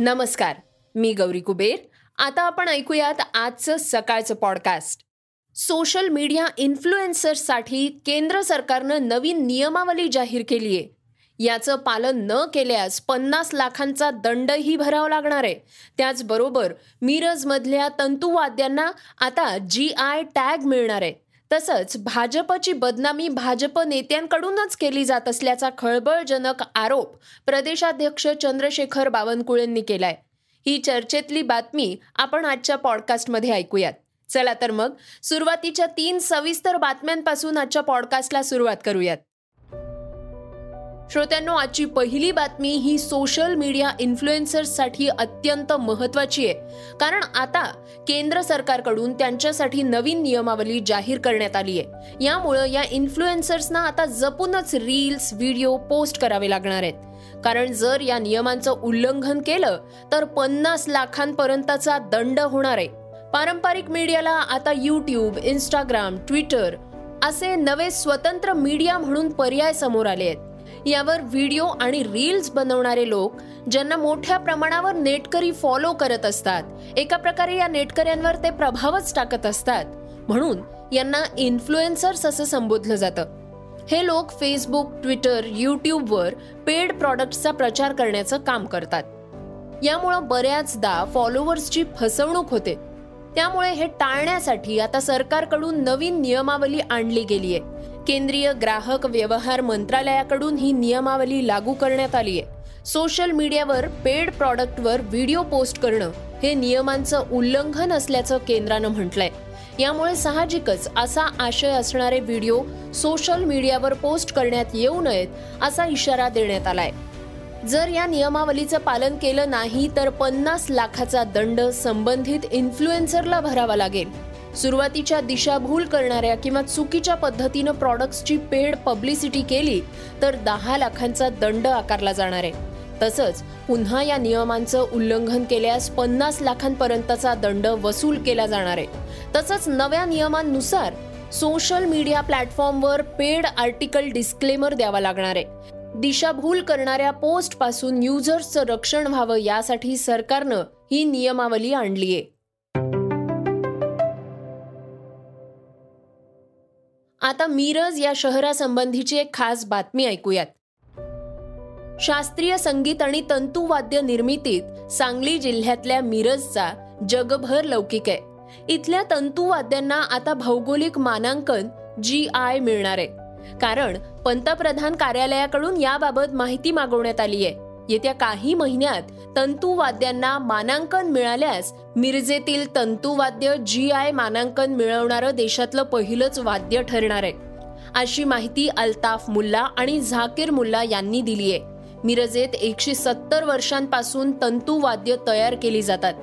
नमस्कार मी गौरी कुबेर. आता आपण ऐकूयात आजचं सकाळचं पॉडकास्ट सोशल मीडिया इन्फ्लुएन्सर्ससाठी केंद्र सरकारनं नवीन नियमावली जाहीर केली आहे. याचं पालन न केल्यास पन्नास लाखांचा दंडही भरावा लागणार आहे. त्याचबरोबर मिरजमधल्या तंतुवाद्यांना आता जी आय टॅग मिळणार आहे. तसंच भाजपची बदनामी भाजप नेत्यांकडूनच केली जात असल्याचा खळबळजनक आरोप प्रदेशाध्यक्ष चंद्रशेखर बावनकुळेंनी केलाय. ही चर्चेतली बातमी आपण आजच्या पॉडकास्टमध्ये ऐकूयात. चला तर मग सुरुवातीच्या तीन सविस्तर बातम्यांपासून आजच्या पॉडकास्टला सुरुवात करूयात. श्रोत्यांनो आजची पहिली बातमी ही सोशल मीडिया इन्फ्लुएन्सर्ससाठी अत्यंत महत्वाची आहे. कारण आता केंद्र सरकारकडून त्यांच्यासाठी नवीन नियमावली जाहीर करण्यात आली आहे. यामुळं या इन्फ्लुएन्सर्सना आता जपूनच रील्स व्हिडिओ पोस्ट करावे लागणार आहेत. कारण जर या नियमांचं उल्लंघन केलं तर पन्नास लाखांपर्यंतचा दंड होणार आहे. पारंपरिक मीडियाला आता यूट्यूब इंस्टाग्राम ट्विटर असे नवे स्वतंत्र मीडिया म्हणून पर्याय समोर आले आहेत. यावर व्हिडिओ आणि रील्स बनवणारे लोक ज्यांना मोठ्या प्रमाणावर नेटकरी फॉलो करत असतात. एका प्रकारे या नेटकऱ्यांवर ते प्रभावच टाकत असतात. म्हणून यांना इन्फ्लुएन्सर्स असं संबोधलं जातं. हे लोक फेसबुक ट्विटर यूट्यूबवर पेड प्रॉडक्ट्सचा प्रचार करण्याचं काम करतात. यामुळं बऱ्याचदा फॉलोअर्सची फसवणूक होते. त्यामुळे हे टाळण्यासाठी आता सरकारकडून नवीन नियमावली आणली गेली आहे केंद्रीय ग्राहक व्यवहार मंत्रालयाकडून ही नियमावली लागू करण्यात आली आहे. सोशल मीडियावर पेड प्रॉडक्टवर व्हिडिओ पोस्ट करणं हे नियमांचं उल्लंघन असल्याचं केंद्रानं म्हटलंय. यामुळे साहजिकच असा आशय असणारे व्हिडिओ सोशल मीडियावर पोस्ट करण्यात येऊ नयेत असा इशारा देण्यात आलाय. जर या नियमावलीचं पालन केलं नाही तर पन्नास लाखाचा दंड संबंधित इन्फ्लुएन्सरला भरावा लागेल. सुरुवातीच्या दिशाभूल करणाऱ्या किंवा चुकीच्या पद्धतीनं प्रॉडक्ट्सची पेड पब्लिसिटी केली तर दहा लाखांचा दंड आकारला जाणार आहे. तसंच पुन्हा या नियमांचं उल्लंघन केल्यास पन्नास लाखांपर्यंतचा दंड वसूल केला जाणार आहे. तसंच नव्या नियमांनुसार सोशल मीडिया प्लॅटफॉर्मवर पेड आर्टिकल डिस्क्लेमर द्यावा लागणार आहे. दिशाभूल करणाऱ्या पोस्टपासून युजर्सचं रक्षण व्हावं यासाठी सरकारनं ही नियमावली आणली आता मिरज या शहरासंबंधीची एक खास बातमी ऐकूयात. शास्त्रीय संगीत आणि तंतुवाद्य निर्मितीत सांगली जिल्ह्यातल्या मिरजचा जगभर लौकिक आहे. इथल्या तंतुवाद्यांना आता भौगोलिक मानांकन जी आय मिळणार आहे. कारण पंतप्रधान कार्यालयाकडून याबाबत माहिती मागवण्यात आली आहे. येत्या काही महिन्यात तंतुवाद्यांना मानांकन मिळाल्यास मिरजेतील तंतुवाद्य जी आय मानांकन मिळवणारं देशातलं पहिलंच वाद्य ठरणार आहे. अशी माहिती अल्ताफ मुल्ला आणि झाकीर मुल्ला यांनी दिली आहे मिरजेत एकशे सत्तर वर्षांपासून तंतुवाद्य तयार केली जातात.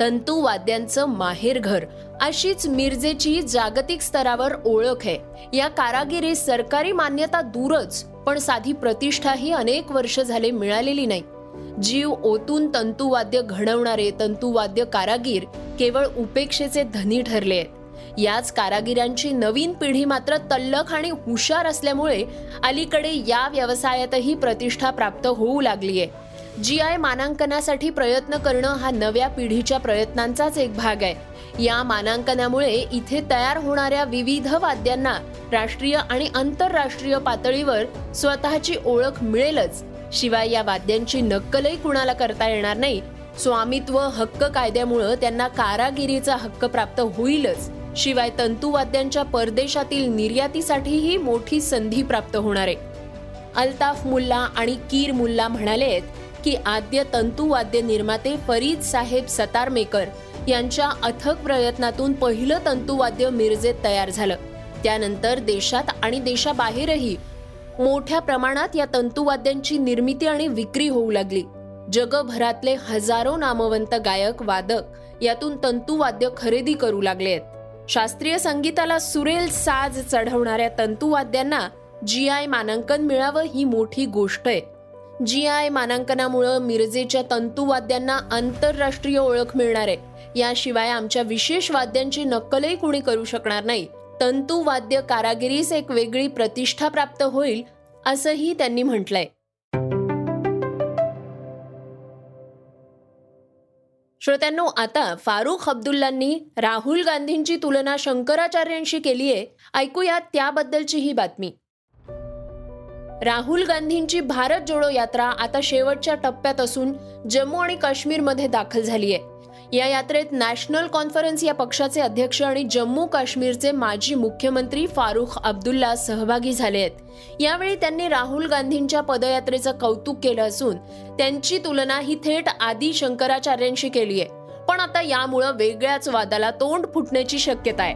तंतुवाद्यांचं माहेरघर अशीच मिरजेची जागतिक स्तरावर ओळख आहे. या कारागिरीस सरकारी मान्यता दूरच पण साधी प्रतिष्ठाही अनेक वर्ष झाले मिळालेली नाही. जीव ओतून तंतुवाद्य घडवणारे तंतुवाद्य कारागीर केवळ उपेक्षेचे धनी ठरले आहेत. याच कारागिरांची नवीन पिढी मात्र तल्लख आणि हुशार असल्यामुळे अलीकडे या व्यवसायातही प्रतिष्ठा प्राप्त होऊ लागली आहे जी आय मानांकनासाठी प्रयत्न करणं हा नव्या पिढीच्या प्रयत्नांचाच एक भाग आहे. या मानांकनामुळे इथे तयार होणाऱ्या विविध वाद्यांना राष्ट्रीय आणि आंतरराष्ट्रीय पातळीवर स्वतःची ओळख मिळेलच. शिवाय या वाद्यांची नक्कलही कुणाला करता येणार नाही. स्वामित्व हक्क कायद्यामुळं त्यांना कारागिरीचा हक्क प्राप्त होईलच. शिवाय तंतुवाद्यांच्या परदेशातील निर्यातीसाठीही मोठी संधी प्राप्त होणार आहे. अल्ताफ मुल्ला आणि कीर मुल्ला म्हणाले की आद्य तंतुवाद्य निर्माते फरीद साहेब सतारमेकर यांच्या अथक प्रयत्नातून पहिलं तंतुवाद्य मिरजेत तयार झालं. त्यानंतर देशात आणि देशाबाहेरही मोठ्या प्रमाणात या तंतुवाद्यांची निर्मिती आणि विक्री होऊ लागली. जगभरातले हजारो नामवंत गायक वादक यातून तंतुवाद्य खरेदी करू लागले आहेत. शास्त्रीय संगीताला सुरेल साज चढवणाऱ्या तंतुवाद्यांना जी आय मानांकन मिळावं ही मोठी गोष्ट आहे. जी आय मानांकनामुळं मिरजेच्या तंतुवाद्यांना आंतरराष्ट्रीय ओळख मिळणार आहे. याशिवाय आमच्या विशेष वाद्यांची नक्कलही कुणी करू शकणार नाही. तंतुवाद्य कारागिरीस एक वेगळी प्रतिष्ठा प्राप्त होईल असंही त्यांनी म्हटलंय. श्रोत्यांनो आता फारुख अब्दुल्लांनी राहुल गांधींची तुलना शंकराचार्यांशी केली आहे ऐकूया त्याबद्दलची ही बातमी. राहुल गांधींची भारत जोडो यात्रा आता शेवटच्या टप्प्यात असून जम्मू आणि काश्मीरमध्ये दाखल झाली आहे. या यात्रेत नॅशनल कॉन्फरन्स या पक्षाचे अध्यक्ष आणि जम्मू काश्मीरचे माजी मुख्यमंत्री फारुख अब्दुल्ला सहभागी झाले आहेत. यावेळी त्यांनी राहुल गांधींच्या पदयात्रेचं कौतुक केलं असून त्यांची तुलना ही थेट आदी शंकराचार्यांशी केली आहे. पण आता यामुळं वेगळ्याच वादाला तोंड फुटण्याची शक्यता आहे.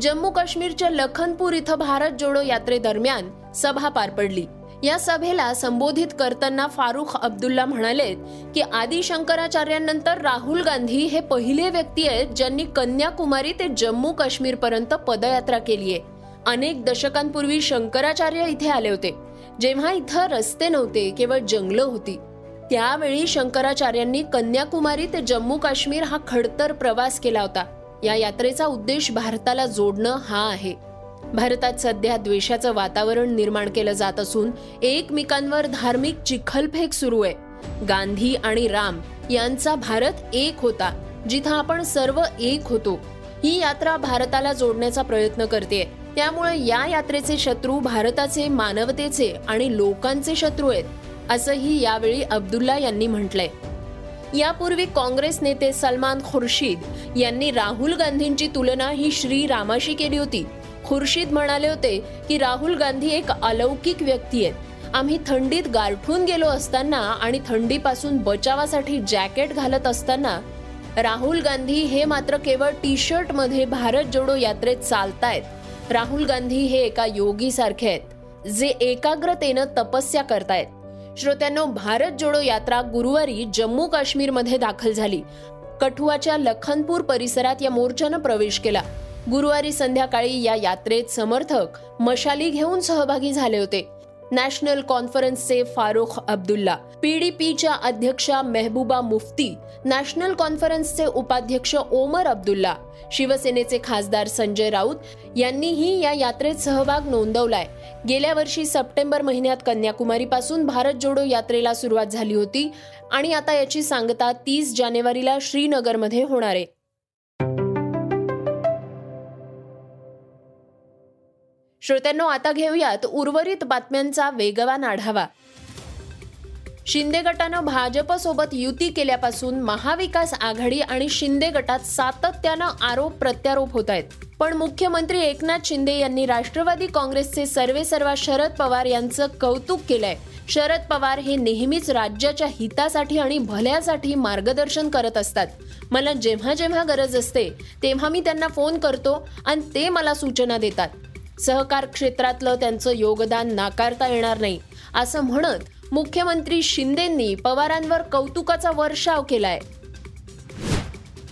जम्मू काश्मीरच्या लखनपूर इथं भारत जोडो यात्रेदरम्यान सभा पार पडली. या सभेला संबोधित करताना फारुख अब्दुल्ला म्हणाले की आदी शंकराचार्यांनंतर राहुल गांधी हे पहिले व्यक्ती आहेत ज्यांनी कन्याकुमारी ते जम्मू काश्मीर पर्यंत पदयात्रा केली आहे. अनेक दशकांपूर्वी शंकराचार्य इथे आले होते. जेव्हा इथं रस्ते नव्हते केवळ जंगलं होती. त्यावेळी शंकराचार्यांनी कन्याकुमारी ते जम्मू काश्मीर हा खडतर प्रवास केला होता. या यात्रेचा उद्देश भारताला जोडणं हा आहे. भारतात सध्या द्वेषाचं वातावरण निर्माण केलं जात असून एकमेकांवर धार्मिक चिखलफेक सुरू आहे. गांधी आणि राम यांचा भारत एक होता जिथं आपण सर्व एक होतो. ही यात्रा भारताला जोडण्याचा प्रयत्न करते त्यामुळे या यात्रेचे शत्रू भारताचे मानवतेचे आणि लोकांचे शत्रू आहेत असंही यावेळी अब्दुल्ला यांनी म्हटलंय. यापूर्वी काँग्रेस नेते सलमान खुर्शीद यांनी राहुल गांधींची तुलना ही श्री रामाशी केली होती. खुर्शीद म्हणाले होते की राहुल गांधी एक अलौकिक व्यक्ती आहेत. आम्ही थंडीत गारठून गेलो असताना आणि थंडीपासून बचावासाठी जॅकेट घालत असताना राहुल गांधी हे मात्र केवळ टी शर्टमध्ये भारत जोडो यात्रेत चालतायत. राहुल गांधी हे एका योगी सारखे आहेत जे एकाग्रतेनं तपस्या करतायत. श्रोत्यांनो भारत जोडो यात्रा गुरुवारी जम्मू काश्मीरमध्ये दाखल झाली. कठुआच्या लखनपूर परिसरात या मोर्चानं प्रवेश केला. गुरुवारी संध्याकाळी या यात्रेत समर्थक मशाली घेऊन सहभागी झाले होते. नॅशनल कॉन्फरन्सचे फारुख अब्दुल्ला पीडीपीच्या अध्यक्षा मेहबूबा मुफ्ती नॅशनल कॉन्फरन्सचे उपाध्यक्ष ओमर अब्दुल्ला शिवसेनेचे खासदार संजय राऊत यांनीही या यात्रेत सहभाग नोंदवलाय. गेल्या वर्षी सप्टेंबर महिन्यात कन्याकुमारीपासून भारत जोडो यात्रेला सुरुवात झाली होती आणि आता याची सांगता तीस जानेवारीला श्रीनगरमध्ये होणार आहे. श्रोत्यांनो आता घेऊयात उर्वरित बातम्यांचा वेगवान आढावा. शिंदे गटानं भाजपसोबत युती केल्यापासून महाविकास आघाडी आणि शिंदे गटात सातत्यानं आरोप प्रत्यारोप होत आहेत. पण मुख्यमंत्री एकनाथ शिंदे यांनी राष्ट्रवादी काँग्रेसचे सर्वे सर्वा शरद पवार यांचं कौतुक केलंय. शरद पवार हे नेहमीच राज्याच्या हितासाठी आणि भल्यासाठी मार्गदर्शन करत असतात. मला जेव्हा जेव्हा गरज असते तेव्हा मी त्यांना फोन करतो आणि ते मला सूचना देतात. सहकार क्षेत्रातलं त्यांचं योगदान नाकारता येणार नाही असं म्हणत मुख्यमंत्री शिंदेंनी पवारांवर कौतुकाचा वर्षाव केलाय.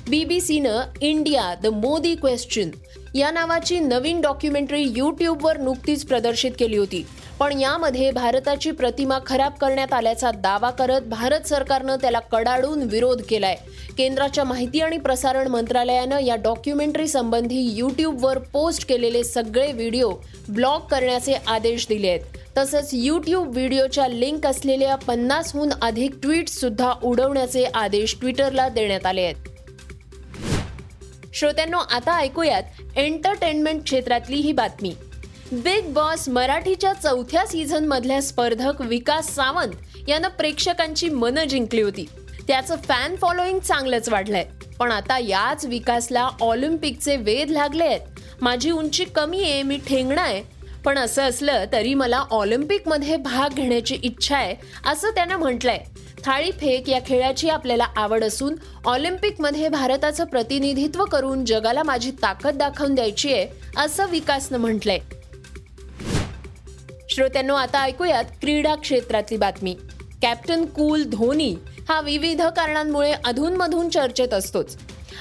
बीबीसीनं इंडिया द मोदी क्वेश्चन या नावाची नवीन डॉक्युमेंटरी युट्यूबवर नुकतीच प्रदर्शित केली होती. पण यामध्ये भारताची प्रतिमा खराब करण्यात आल्याचा दावा करत भारत सरकारनं त्याला कडाडून विरोध केलाय. केंद्राच्या माहिती आणि प्रसारण मंत्रालयानं या डॉक्युमेंटरी संबंधी युट्यूबवर पोस्ट केलेले सगळे व्हिडिओ ब्लॉक करण्याचे आदेश दिले आहेत. तसंच युट्यूब व्हिडिओच्या लिंक असलेल्या पन्नासहून अधिक ट्विट सुद्धा उडवण्याचे आदेश ट्विटरला देण्यात आले आहेत. श्रोत्यांनो आता ऐकूयात एंटरटेनमेंट क्षेत्रातली ही बातमी. बिग बॉस मराठीच्या चौथ्या सीझन मधल्या स्पर्धक विकास सावंत यानं प्रेक्षकांची मनं जिंकली होती. त्याचं फॅन फॉलोईंग चांगलंच वाढलंय. पण आता याच विकासला ऑलिम्पिकचे वेध लागले आहेत. माझी उंची कमी आहे मी ठेंगणं आहे. पण असं असलं तरी मला ऑलिम्पिकमध्ये भाग घेण्याची इच्छा आहे असं त्यानं म्हटलंय. थाळीफेक या खेळाची आपल्याला आवड असून ऑलिम्पिकमध्ये भारताचं प्रतिनिधित्व करून जगाला माझी ताकद दाखवून द्यायची आहे असं विकासनं म्हटलंय. श्रोत्यांनो आता ऐकूयात क्रीडा क्षेत्रातली बातमी. कॅप्टन कूल धोनी हा विविध कारणांमुळे अधूनमधून चर्चेत असतोच.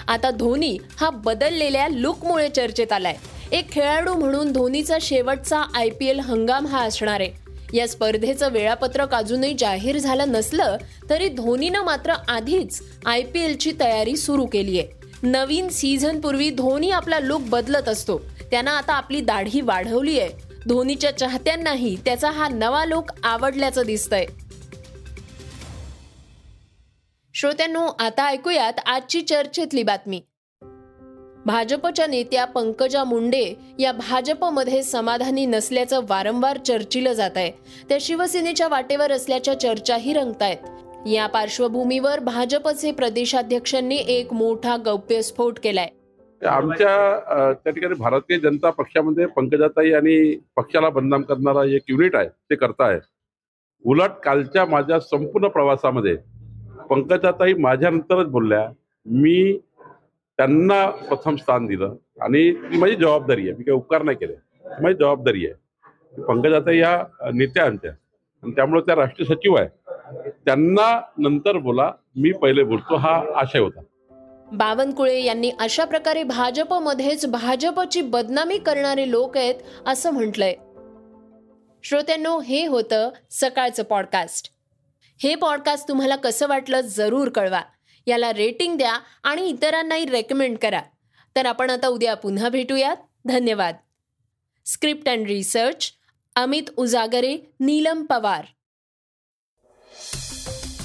आता धोनी हा बदललेल्या लुकमुळे चर्चेत आलाय. एक खेळाडू म्हणून धोनीचा शेवटचा आय पी एल हंगाम हा असणार आहे. या स्पर्धेचं वेळापत्रक अजूनही जाहीर झालं नसलं तरी धोनीनं मात्र आधीच आय पी एलची तयारी सुरू केली आहे नवीन सीझनपूर्वी धोनी आपला लुक बदलत असतो. त्यानं आता आपली दाढी वाढवली आहे धोनीच्या चाहत्यांनाही त्याचा हा नवा लुक आवडल्याचं दिसतंय. श्रोत्यांनो आता ऐकूयात आजची चर्चेतली बातमी. भाजपच्या नेत्या पंकजा मुंडे या भाजपमध्ये समाधानी नसल्याचं वारंवार चर्चिलं जात आहे त्या शिवसेनेच्या वाटेवर असल्याच्या चर्चाही रंगतायत. या पार्श्वभूमीवर भाजपचे प्रदेशाध्यक्षांनी एक मोठा गौप्यस्फोट केलाय. आमच्या त्या ठिकाणी भारतीय जनता पक्षामध्ये पंकजाताई आणि पक्षाला बदनाम करणारा एक युनिट आहे ते करताय उलट कालच्या माझ्या संपूर्ण प्रवासामध्ये पंकजाताई माझ्यानंतरच बोलल्या मी त्यांना प्रथम स्थान दिलं आणि ती माझी जबाबदारी आहे मी काही उपकार नाही केले माझी जबाबदारी आहे. पंकजाताई या नेत्या आमच्या आणि त्यामुळे त्या राष्ट्रीय सचिव आहे. त्यांना नंतर बोला मी पहिले बोलतो हा आशय होता. बावनकुळे यांनी अशा प्रकारे भाजपमध्येच भाजपची बदनामी करणारे लोक आहेत असं म्हटलंय. श्रोत्यांनो हे होतं सकाळचं पॉडकास्ट हे पॉडकास्ट तुम्हाला कसं वाटलं जरूर कळवा. याला रेटिंग द्या आणि इतरांनाही रेकमेंड करा. तर आपण आता उद्या पुन्हा भेटूयात. धन्यवाद. Script and research Amit Ujagare Neelam Pawar.